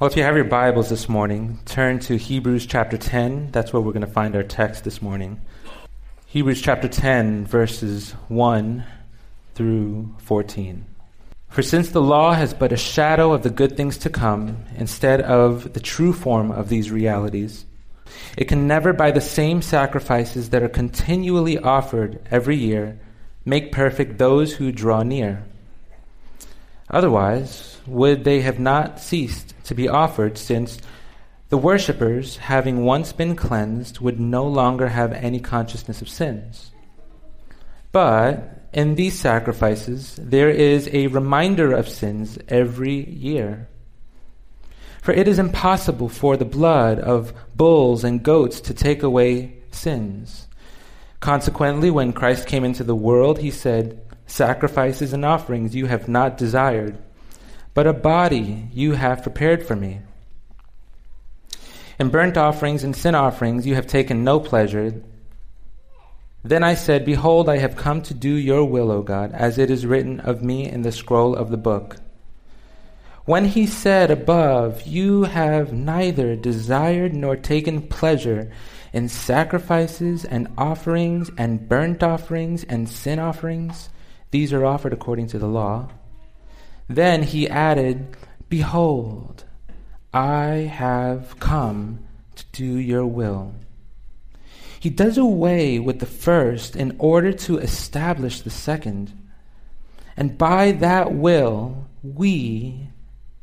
Well, if you have your Bibles this morning, turn to Hebrews chapter 10. That's where we're going to find our text this morning. Hebrews chapter 10, verses 1 through 14. For since the law has but a shadow of the good things to come, instead of the true form of these realities, it can never, by the same sacrifices that are continually offered every year, make perfect those who draw near. Otherwise, would they have not ceased to be offered, since the worshippers, having once been cleansed, would no longer have any consciousness of sins. But in these sacrifices, there is a reminder of sins every year. For it is impossible for the blood of bulls and goats to take away sins. Consequently, when Christ came into the world, he said, Sacrifices and offerings you have not desired but a body you have prepared for me. In burnt offerings and sin offerings you have taken no pleasure. Then I said, Behold, I have come to do your will, O God, as it is written of me in the scroll of the book. When he said above, You have neither desired nor taken pleasure in sacrifices and offerings and burnt offerings and sin offerings, these are offered according to the law. Then he added, Behold, I have come to do your will. He does away with the first in order to establish the second. And by that will, we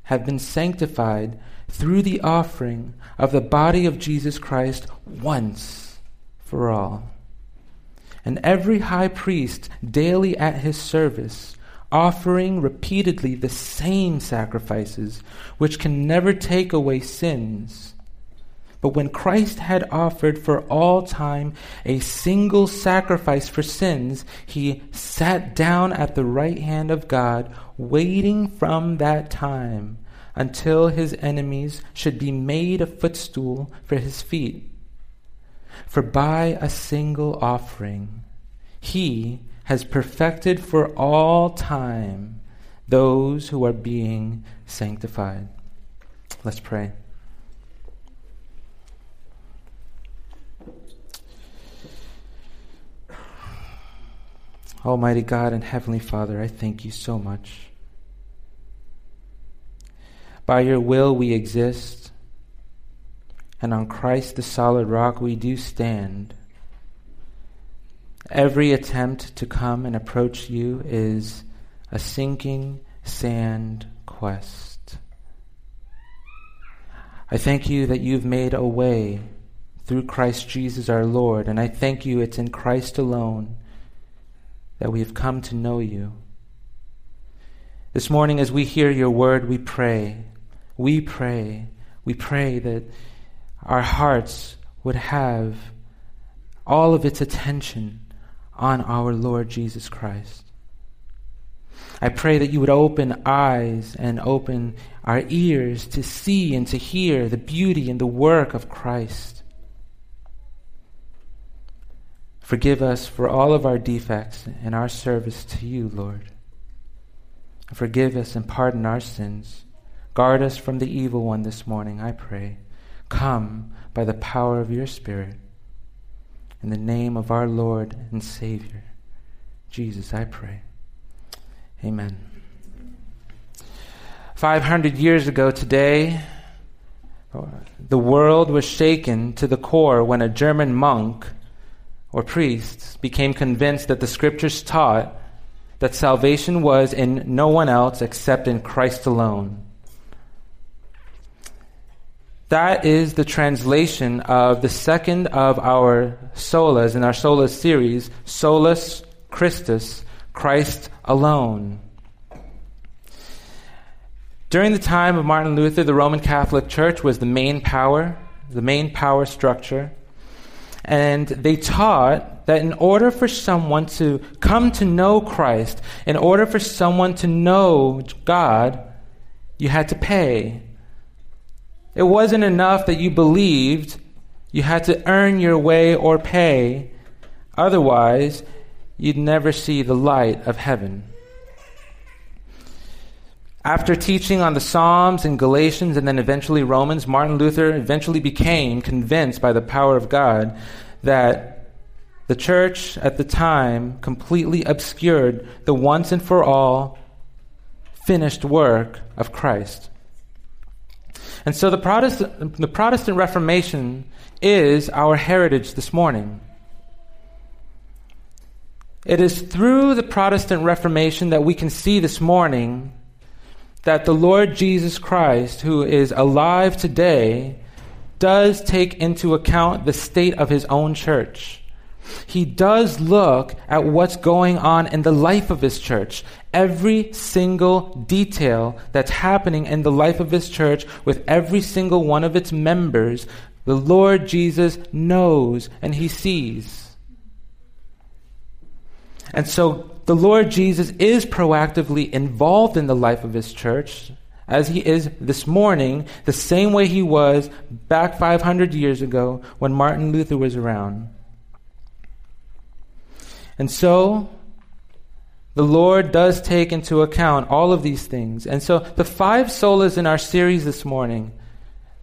have been sanctified through the offering of the body of Jesus Christ once for all. And every high priest daily at his service offering repeatedly the same sacrifices, which can never take away sins. But when Christ had offered for all time a single sacrifice for sins, he sat down at the right hand of God, waiting from that time until his enemies should be made a footstool for his feet. For by a single offering, he has perfected for all time those who are being sanctified. Let's pray. Almighty God and Heavenly Father, I thank you so much. By your will we exist, and on Christ the solid rock we do stand. Every attempt to come and approach you is a sinking sand quest. I thank you that you've made a way through Christ Jesus our Lord, and I thank you it's in Christ alone that we have come to know you. This morning, as we hear your word, we pray, we pray, we pray that our hearts would have all of its attention on our Lord Jesus Christ. I pray that you would open eyes and open our ears to see and to hear the beauty and the work of Christ. Forgive us for all of our defects in our service to you, Lord. Forgive us and pardon our sins. Guard us from the evil one this morning, I pray. Come by the power of your Spirit. In the name of our Lord and Savior, Jesus, I pray. Amen. 500 years ago today, the world was shaken to the core when a German monk or priest became convinced that the scriptures taught that salvation was in no one else except in Christ alone. That is the translation of the second of our solas in our solas series, Solus Christus, Christ alone. During the time of Martin Luther, the Roman Catholic Church was the main power, the main power structure. And they taught that in order for someone to come to know Christ, in order for someone to know God, you had to pay. It wasn't enough that you believed, you had to earn your way or pay. Otherwise, you'd never see the light of heaven. After teaching on the Psalms and Galatians and then eventually Romans, Martin Luther eventually became convinced by the power of God that the church at the time completely obscured the once and for all finished work of Christ. And so the Protestant, the Protestant Reformation is our heritage this morning. It is through the Protestant Reformation that we can see this morning that the Lord Jesus Christ, who is alive today, does take into account the state of his own church. He does look at what's going on in the life of his church. Every single detail that's happening in the life of his church with every single one of its members, the Lord Jesus knows and he sees. And so the Lord Jesus is proactively involved in the life of his church, as he is this morning, the same way he was back 500 years ago when Martin Luther was around. And so, the Lord does take into account all of these things. And so, the five solas in our series this morning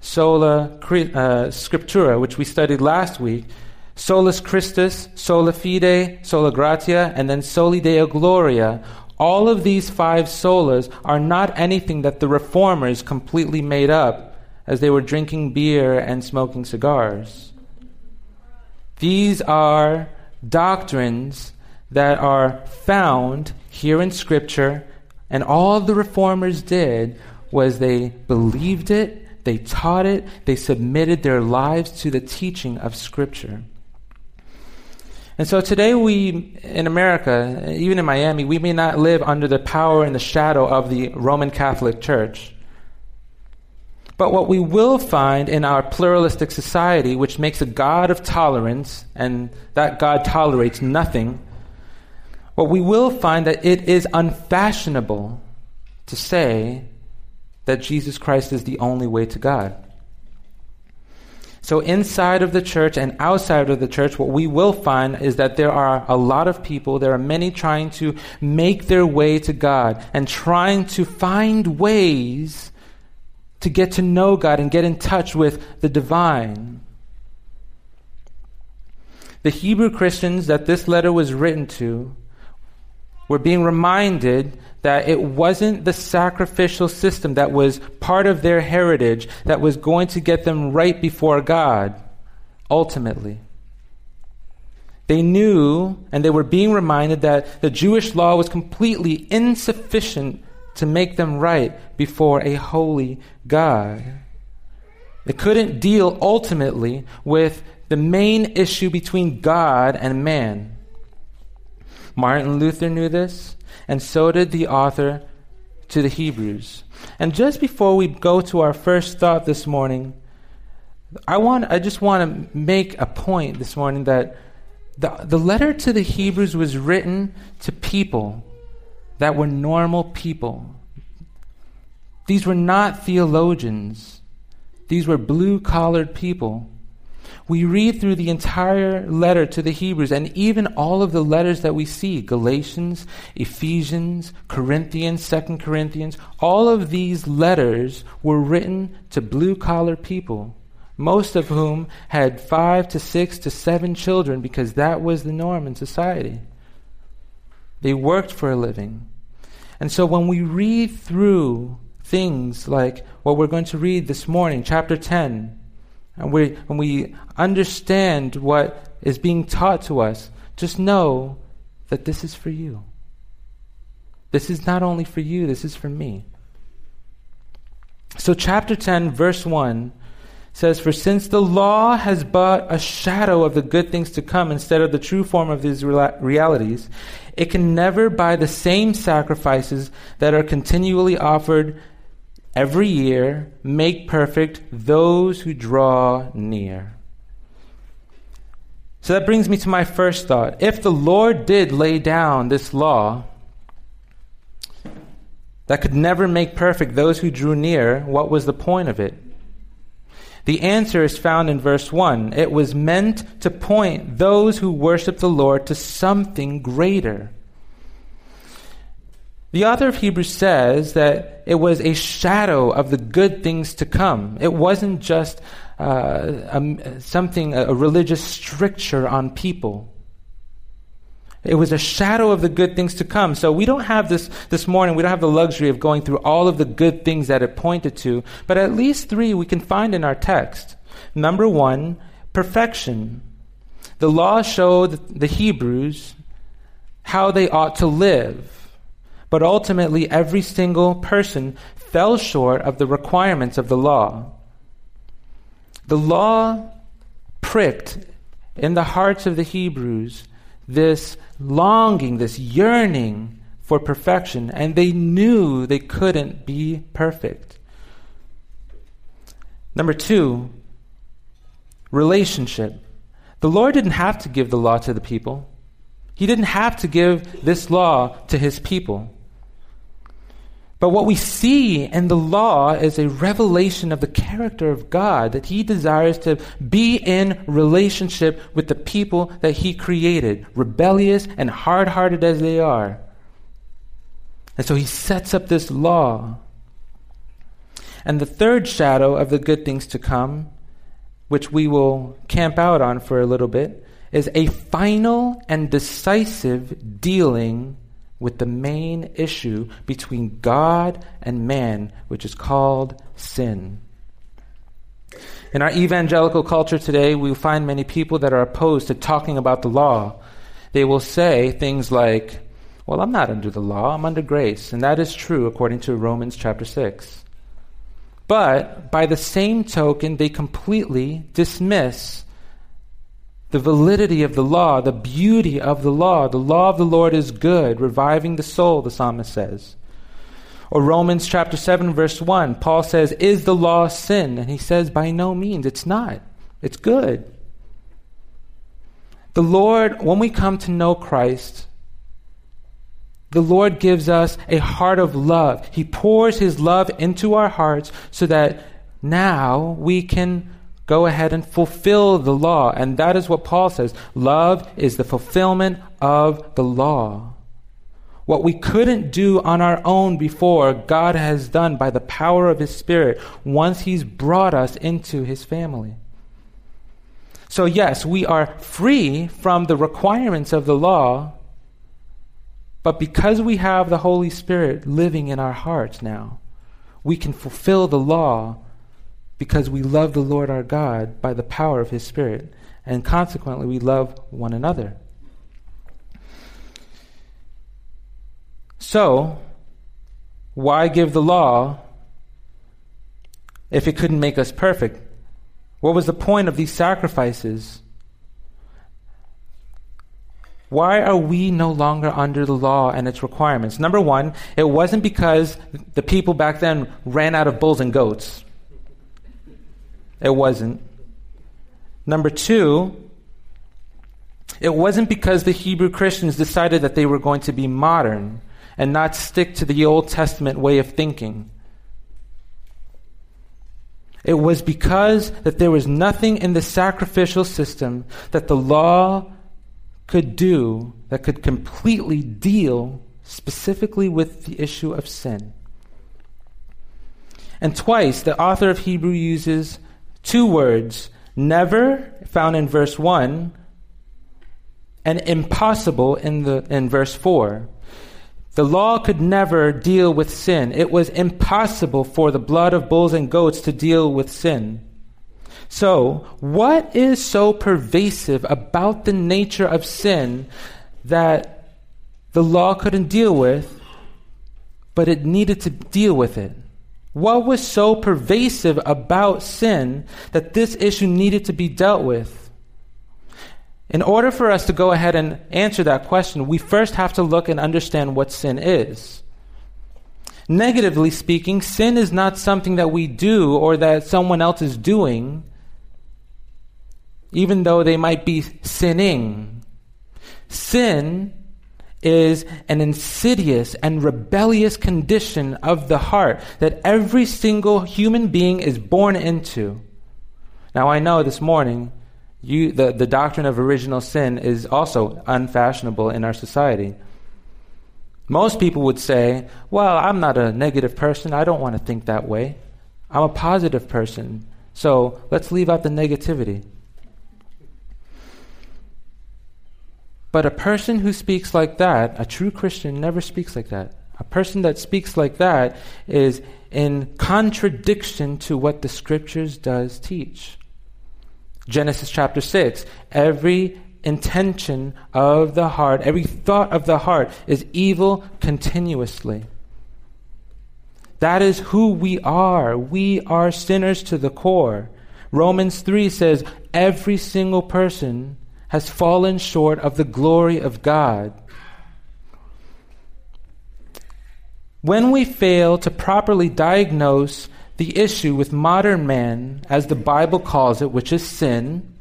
sola uh, scriptura, which we studied last week, solus Christus, sola fide, sola gratia, and then soli deo gloria. All of these five solas are not anything that the reformers completely made up as they were drinking beer and smoking cigars. These are doctrines that are found here in Scripture, and all the reformers did was they believed it, they taught it, they submitted their lives to the teaching of Scripture. And so today we, in America, even in Miami, we may not live under the power and the shadow of the Roman Catholic Church. But what we will find in our pluralistic society, which makes a God of tolerance, and that God tolerates nothing, what we will find that it is unfashionable to say that Jesus Christ is the only way to God. So, inside of the church and outside of the church, what we will find is that there are a lot of people, there are many trying to make their way to God and trying to find ways to get to know God and get in touch with the divine. The Hebrew Christians that this letter was written to were being reminded that it wasn't the sacrificial system that was part of their heritage that was going to get them right before God, ultimately. They knew and they were being reminded that the Jewish law was completely insufficient to make them right before a holy God. It couldn't deal ultimately with the main issue between God and man Martin Luther knew this, and so did the author to the Hebrews. And just before we go to our first thought this morning, I want I just want to make a point this morning that the, the letter to the Hebrews was written to people that were normal people. These were not theologians. These were blue collared people we read through the entire letter to the Hebrews and even all of the letters that we see Galatians, Ephesians, Corinthians, Second Corinthians all of these letters were written to blue collar people, most of whom had five to six to seven children because that was the norm in society. They worked for a living. And so when we read through things like what we're going to read this morning, chapter 10, and we, when we understand what is being taught to us, just know that this is for you. This is not only for you, this is for me. So, chapter 10, verse 1 says, For since the law has but a shadow of the good things to come instead of the true form of these realities, it can never, by the same sacrifices that are continually offered every year make perfect those who draw near. So that brings me to my first thought. If the Lord did lay down this law that could never make perfect those who drew near, what was the point of it? The answer is found in verse 1. It was meant to point those who worship the Lord to something greater. The author of Hebrews says that it was a shadow of the good things to come. It wasn't just uh, a, something, a religious stricture on people. It was a shadow of the good things to come. So we don't have this this morning, we don't have the luxury of going through all of the good things that it pointed to, but at least three we can find in our text. Number one, perfection. The law showed the Hebrews how they ought to live. But ultimately, every single person fell short of the requirements of the law. The law pricked in the hearts of the Hebrews this longing, this yearning for perfection, and they knew they couldn't be perfect. Number two, relationship. The Lord didn't have to give the law to the people. He didn't have to give this law to his people. But what we see in the law is a revelation of the character of God, that He desires to be in relationship with the people that He created, rebellious and hard hearted as they are. And so He sets up this law. And the third shadow of the good things to come, which we will camp out on for a little bit, is a final and decisive dealing with the main issue between God and man, which is called sin. In our evangelical culture today, we find many people that are opposed to talking about the law. They will say things like, Well, I'm not under the law, I'm under grace. And that is true according to Romans chapter 6. But by the same token, they completely dismiss the validity of the law, the beauty of the law. The law of the Lord is good, reviving the soul, the psalmist says. Or Romans chapter 7, verse 1, Paul says, Is the law sin? And he says, By no means, it's not. It's good. The Lord, when we come to know Christ, the Lord gives us a heart of love. He pours His love into our hearts so that now we can Go ahead and fulfill the law. And that is what Paul says. Love is the fulfillment of the law. What we couldn't do on our own before, God has done by the power of His Spirit once He's brought us into His family. So, yes, we are free from the requirements of the law, but because we have the Holy Spirit living in our hearts now, we can fulfill the law because we love the Lord our God by the power of His Spirit, and consequently, we love one another. So, why give the law if it couldn't make us perfect? What was the point of these sacrifices? Why are we no longer under the law and its requirements? Number one, it wasn't because the people back then ran out of bulls and goats. It wasn't. Number two, it wasn't because the Hebrew Christians decided that they were going to be modern and not stick to the Old Testament way of thinking. It was because that there was nothing in the sacrificial system that the law could do that could completely deal specifically with the issue of sin. And twice the author of Hebrew uses Two words never, found in verse 1, and impossible in, the, in verse 4. The law could never deal with sin. It was impossible for the blood of bulls and goats to deal with sin. So, what is so pervasive about the nature of sin that the law couldn't deal with, but it needed to deal with it? What was so pervasive about sin that this issue needed to be dealt with? In order for us to go ahead and answer that question, we first have to look and understand what sin is. Negatively speaking, sin is not something that we do or that someone else is doing, even though they might be sinning. Sin is an insidious and rebellious condition of the heart that every single human being is born into. Now, I know this morning you, the, the doctrine of original sin is also unfashionable in our society. Most people would say, Well, I'm not a negative person. I don't want to think that way. I'm a positive person. So let's leave out the negativity. But a person who speaks like that, a true Christian, never speaks like that. A person that speaks like that is in contradiction to what the scriptures does teach. Genesis chapter 6. Every intention of the heart, every thought of the heart is evil continuously. That is who we are. We are sinners to the core. Romans 3 says every single person has fallen short of the glory of God. When we fail to properly diagnose the issue with modern man, as the Bible calls it, which is sin,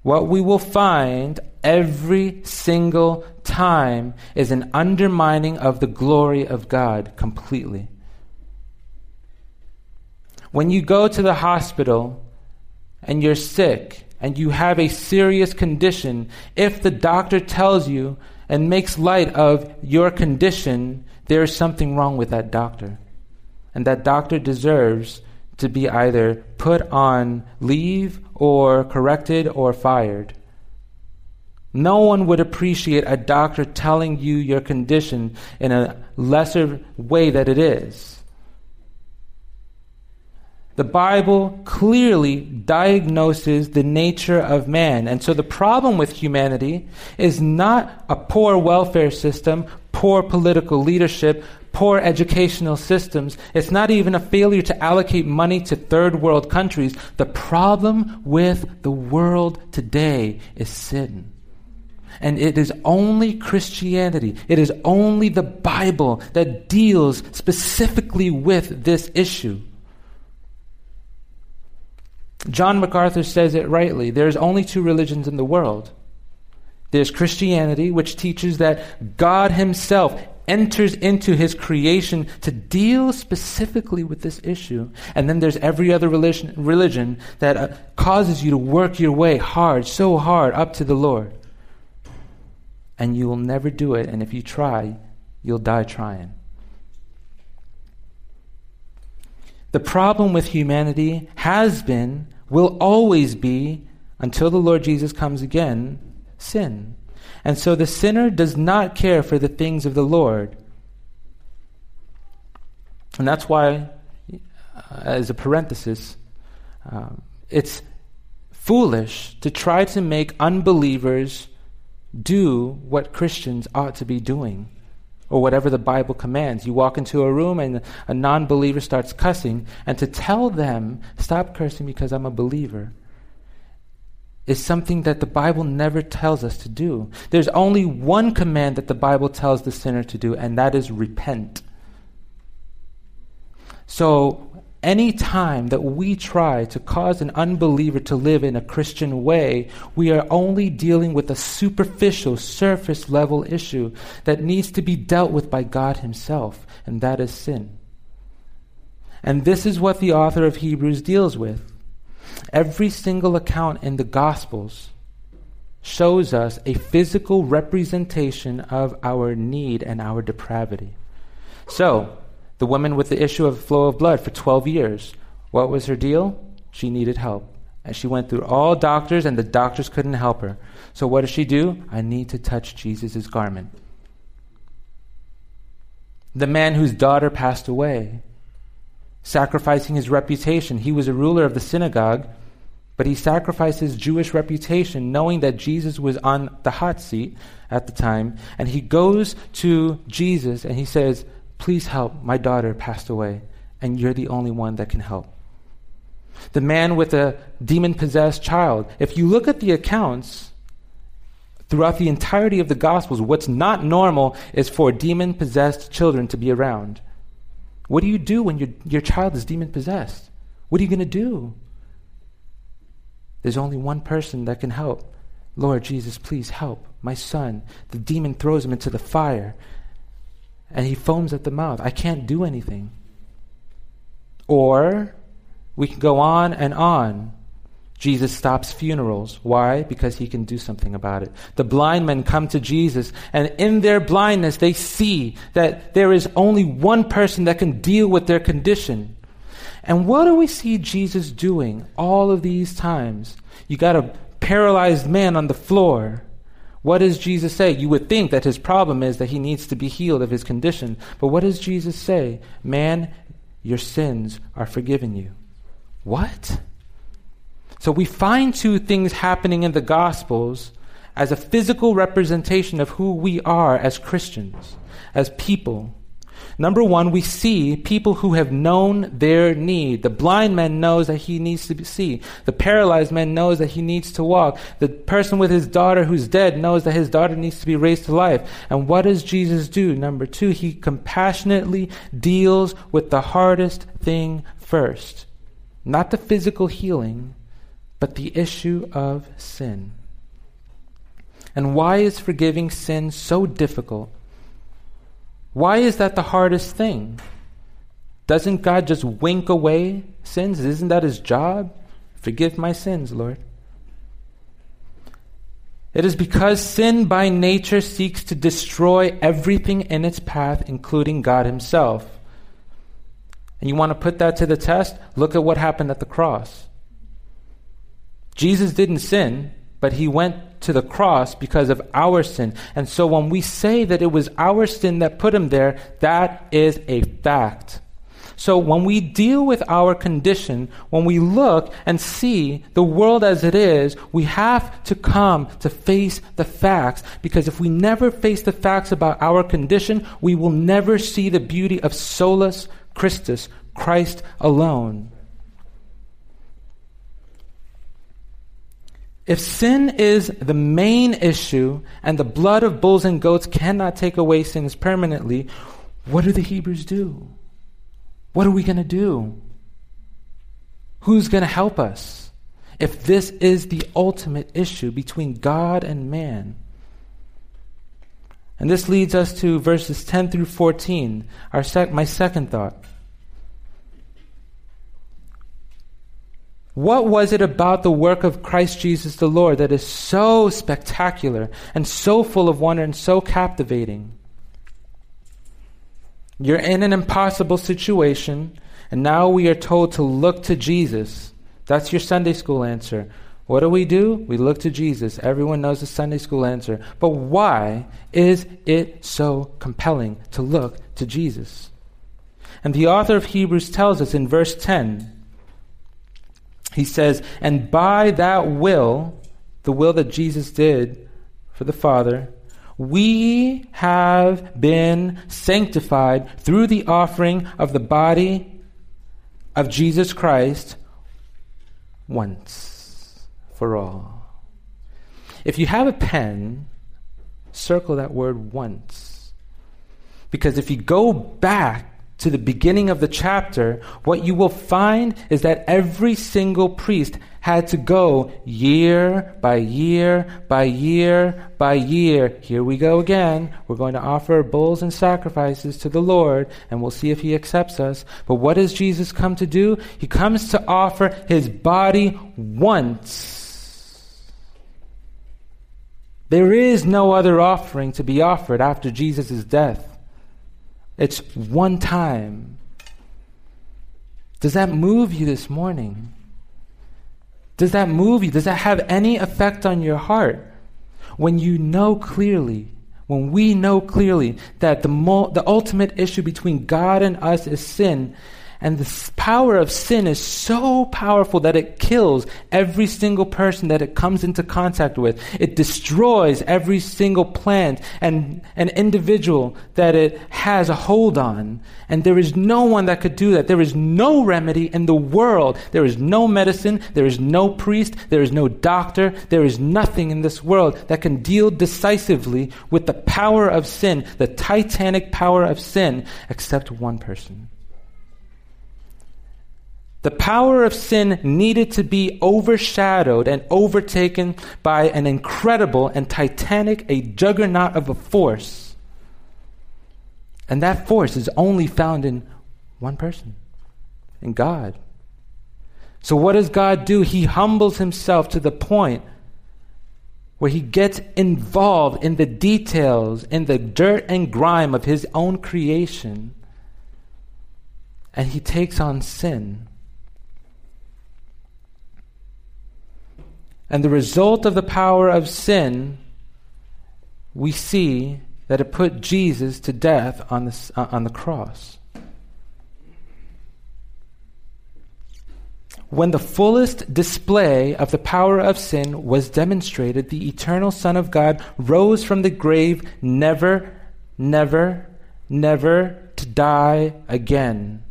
what we will find every single time is an undermining of the glory of God completely. When you go to the hospital and you're sick and you have a serious condition, if the doctor tells you and makes light of your condition, there is something wrong with that doctor. And that doctor deserves to be either put on leave or corrected or fired. No one would appreciate a doctor telling you your condition in a lesser way that it is. The Bible clearly diagnoses the nature of man. And so the problem with humanity is not a poor welfare system, poor political leadership, poor educational systems. It's not even a failure to allocate money to third world countries. The problem with the world today is sin. And it is only Christianity, it is only the Bible that deals specifically with this issue. John MacArthur says it rightly. There's only two religions in the world. There's Christianity, which teaches that God Himself enters into His creation to deal specifically with this issue. And then there's every other religion, religion that uh, causes you to work your way hard, so hard, up to the Lord. And you will never do it. And if you try, you'll die trying. The problem with humanity has been, will always be, until the Lord Jesus comes again, sin. And so the sinner does not care for the things of the Lord. And that's why, uh, as a parenthesis, um, it's foolish to try to make unbelievers do what Christians ought to be doing or whatever the Bible commands. You walk into a room and a non believer starts cussing, and to tell them, stop cursing because I'm a believer, is something that the Bible never tells us to do. There's only one command that the Bible tells the sinner to do, and that is repent. So any time that we try to cause an unbeliever to live in a Christian way, we are only dealing with a superficial, surface level issue that needs to be dealt with by God Himself, and that is sin. And this is what the author of Hebrews deals with. Every single account in the Gospels shows us a physical representation of our need and our depravity. So, the woman with the issue of flow of blood for 12 years. What was her deal? She needed help. And she went through all doctors, and the doctors couldn't help her. So what does she do? I need to touch Jesus' garment. The man whose daughter passed away, sacrificing his reputation. He was a ruler of the synagogue, but he sacrificed his Jewish reputation, knowing that Jesus was on the hot seat at the time. And he goes to Jesus and he says, Please help. My daughter passed away, and you're the only one that can help. The man with a demon possessed child. If you look at the accounts throughout the entirety of the Gospels, what's not normal is for demon possessed children to be around. What do you do when your, your child is demon possessed? What are you going to do? There's only one person that can help. Lord Jesus, please help my son. The demon throws him into the fire and he foams at the mouth. I can't do anything. Or we can go on and on. Jesus stops funerals. Why? Because he can do something about it. The blind men come to Jesus, and in their blindness, they see that there is only one person that can deal with their condition. And what do we see Jesus doing all of these times? You got a paralyzed man on the floor. What does Jesus say? You would think that his problem is that he needs to be healed of his condition. But what does Jesus say? Man, your sins are forgiven you. What? So we find two things happening in the Gospels as a physical representation of who we are as Christians, as people. Number one, we see people who have known their need. The blind man knows that he needs to see. The paralyzed man knows that he needs to walk. The person with his daughter who's dead knows that his daughter needs to be raised to life. And what does Jesus do? Number two, he compassionately deals with the hardest thing first. Not the physical healing, but the issue of sin. And why is forgiving sin so difficult? Why is that the hardest thing? Doesn't God just wink away sins? Isn't that his job? Forgive my sins, Lord. It is because sin by nature seeks to destroy everything in its path, including God Himself. And you want to put that to the test? Look at what happened at the cross. Jesus didn't sin, but he went to the cross because of our sin. And so when we say that it was our sin that put him there, that is a fact. So when we deal with our condition, when we look and see the world as it is, we have to come to face the facts. Because if we never face the facts about our condition, we will never see the beauty of solus Christus, Christ alone. If sin is the main issue and the blood of bulls and goats cannot take away sins permanently, what do the Hebrews do? What are we going to do? Who's going to help us if this is the ultimate issue between God and man? And this leads us to verses 10 through 14, our sec- my second thought. What was it about the work of Christ Jesus the Lord that is so spectacular and so full of wonder and so captivating? You're in an impossible situation, and now we are told to look to Jesus. That's your Sunday school answer. What do we do? We look to Jesus. Everyone knows the Sunday school answer. But why is it so compelling to look to Jesus? And the author of Hebrews tells us in verse 10 he says, And by that will, the will that Jesus did for the Father, we have been sanctified through the offering of the body of Jesus Christ once for all. If you have a pen, circle that word once. Because if you go back to the beginning of the chapter, what you will find is that every single priest had to go year by year by year by year. Here we go again. We're going to offer bulls and sacrifices to the Lord, and we'll see if He accepts us. But what does Jesus come to do? He comes to offer His body once. There is no other offering to be offered after Jesus' death. It's one time. Does that move you this morning? Does that move you? Does that have any effect on your heart? When you know clearly, when we know clearly that the, mo- the ultimate issue between God and us is sin, and the power of sin is so powerful that it kills every single person that it comes into contact with. It destroys every single plant and an individual that it has a hold on. And there is no one that could do that. There is no remedy in the world. There is no medicine. There is no priest. There is no doctor. There is nothing in this world that can deal decisively with the power of sin, the titanic power of sin, except one person. The power of sin needed to be overshadowed and overtaken by an incredible and titanic, a juggernaut of a force. And that force is only found in one person, in God. So, what does God do? He humbles himself to the point where he gets involved in the details, in the dirt and grime of his own creation, and he takes on sin. And the result of the power of sin, we see that it put Jesus to death on the, uh, on the cross. When the fullest display of the power of sin was demonstrated, the eternal Son of God rose from the grave, never, never, never to die again.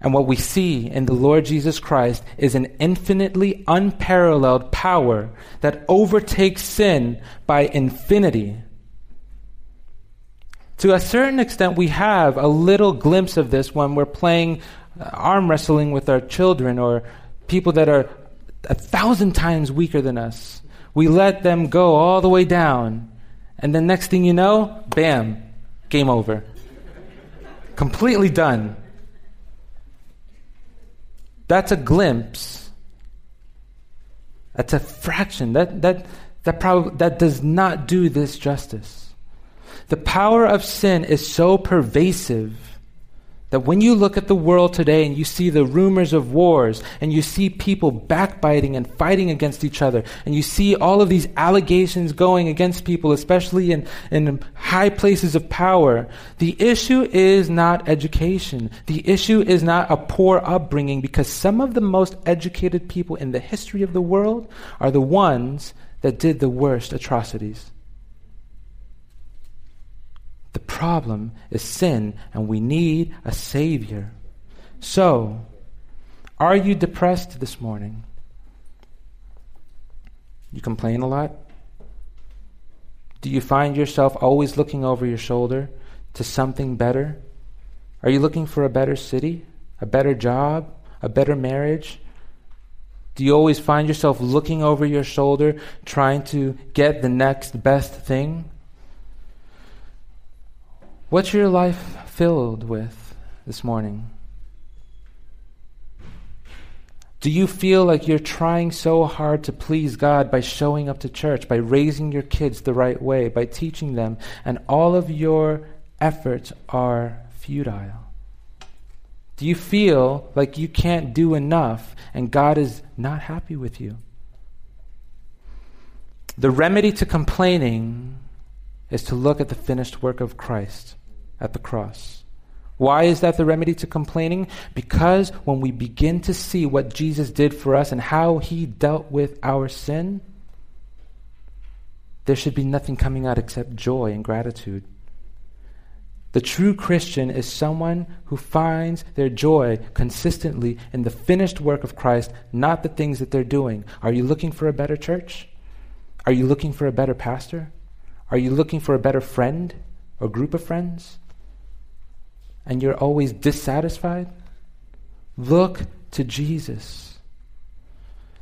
And what we see in the Lord Jesus Christ is an infinitely unparalleled power that overtakes sin by infinity. To a certain extent, we have a little glimpse of this when we're playing uh, arm wrestling with our children or people that are a thousand times weaker than us. We let them go all the way down. And then next thing you know, bam, game over. Completely done. That's a glimpse. That's a fraction. That, that, that, prob- that does not do this justice. The power of sin is so pervasive that when you look at the world today and you see the rumors of wars and you see people backbiting and fighting against each other and you see all of these allegations going against people, especially in, in high places of power, the issue is not education. The issue is not a poor upbringing because some of the most educated people in the history of the world are the ones that did the worst atrocities. The problem is sin, and we need a Savior. So, are you depressed this morning? You complain a lot? Do you find yourself always looking over your shoulder to something better? Are you looking for a better city, a better job, a better marriage? Do you always find yourself looking over your shoulder trying to get the next best thing? What's your life filled with this morning? Do you feel like you're trying so hard to please God by showing up to church, by raising your kids the right way, by teaching them, and all of your efforts are futile? Do you feel like you can't do enough and God is not happy with you? The remedy to complaining is to look at the finished work of Christ at the cross. Why is that the remedy to complaining? Because when we begin to see what Jesus did for us and how he dealt with our sin, there should be nothing coming out except joy and gratitude. The true Christian is someone who finds their joy consistently in the finished work of Christ, not the things that they're doing. Are you looking for a better church? Are you looking for a better pastor? Are you looking for a better friend or group of friends? And you're always dissatisfied, look to Jesus.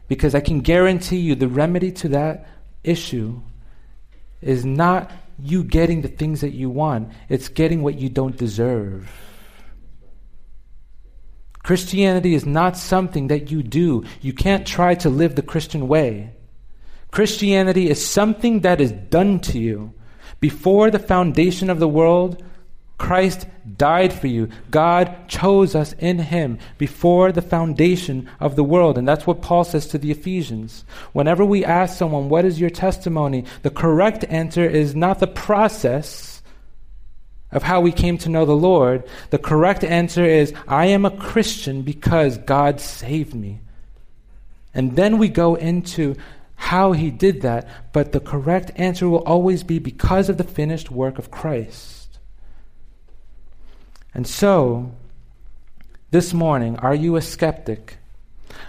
Because I can guarantee you the remedy to that issue is not you getting the things that you want, it's getting what you don't deserve. Christianity is not something that you do. You can't try to live the Christian way. Christianity is something that is done to you. Before the foundation of the world, Christ died for you. God chose us in Him before the foundation of the world. And that's what Paul says to the Ephesians. Whenever we ask someone, What is your testimony? the correct answer is not the process of how we came to know the Lord. The correct answer is, I am a Christian because God saved me. And then we go into how He did that. But the correct answer will always be because of the finished work of Christ. And so, this morning, are you a skeptic?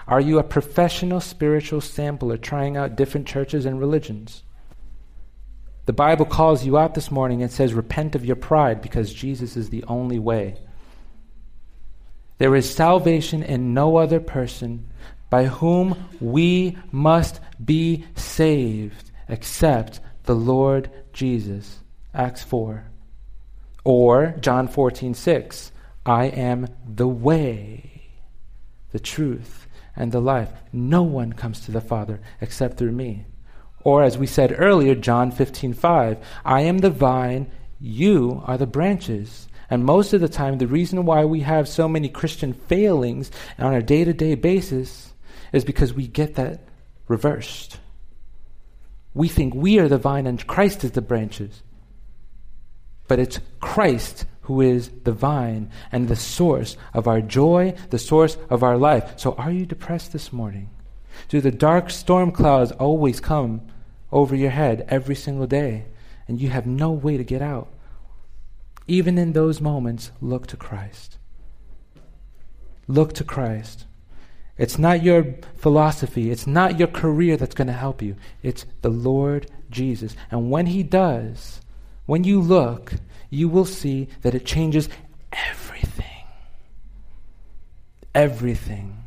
Are you a professional spiritual sampler trying out different churches and religions? The Bible calls you out this morning and says, Repent of your pride because Jesus is the only way. There is salvation in no other person by whom we must be saved except the Lord Jesus. Acts 4. Or John 14, 6. I am the way, the truth, and the life. No one comes to the Father except through me. Or as we said earlier, John 15:5, I am the vine, you are the branches. And most of the time the reason why we have so many Christian failings on a day-to-day basis is because we get that reversed. We think we are the vine and Christ is the branches. But it's Christ who is the vine and the source of our joy, the source of our life. So are you depressed this morning? Do the dark storm clouds always come over your head every single day and you have no way to get out? Even in those moments, look to Christ. Look to Christ. It's not your philosophy, it's not your career that's going to help you. It's the Lord Jesus. And when He does, when you look, you will see that it changes everything. Everything.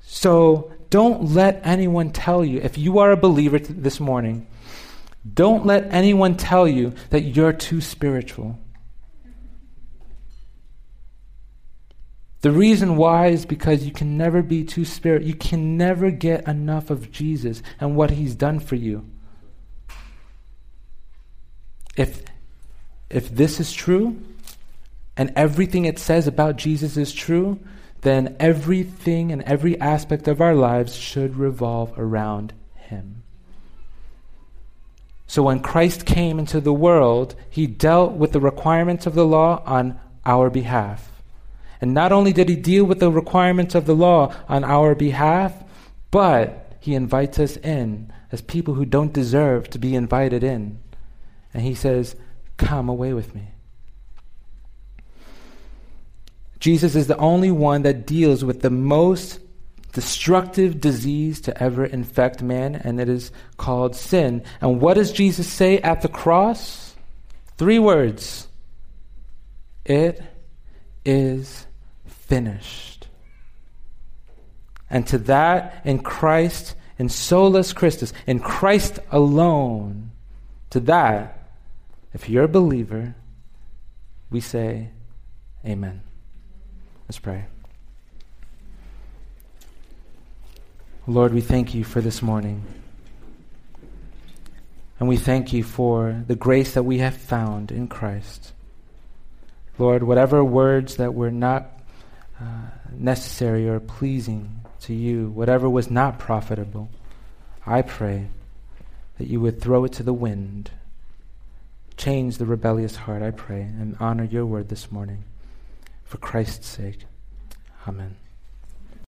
So don't let anyone tell you, if you are a believer this morning, don't let anyone tell you that you're too spiritual. The reason why is because you can never be too spirit. You can never get enough of Jesus and what he's done for you. If if this is true and everything it says about Jesus is true, then everything and every aspect of our lives should revolve around him. So when Christ came into the world, he dealt with the requirements of the law on our behalf. And not only did he deal with the requirements of the law on our behalf, but he invites us in as people who don't deserve to be invited in. And he says, Come away with me. Jesus is the only one that deals with the most destructive disease to ever infect man, and it is called sin. And what does Jesus say at the cross? Three words It is finished. And to that, in Christ, in solus Christus, in Christ alone, to that, if you're a believer, we say, Amen. Let's pray. Lord, we thank you for this morning. And we thank you for the grace that we have found in Christ. Lord, whatever words that were not uh, necessary or pleasing to you, whatever was not profitable, I pray that you would throw it to the wind. Change the rebellious heart, I pray, and honor your word this morning. For Christ's sake. Amen.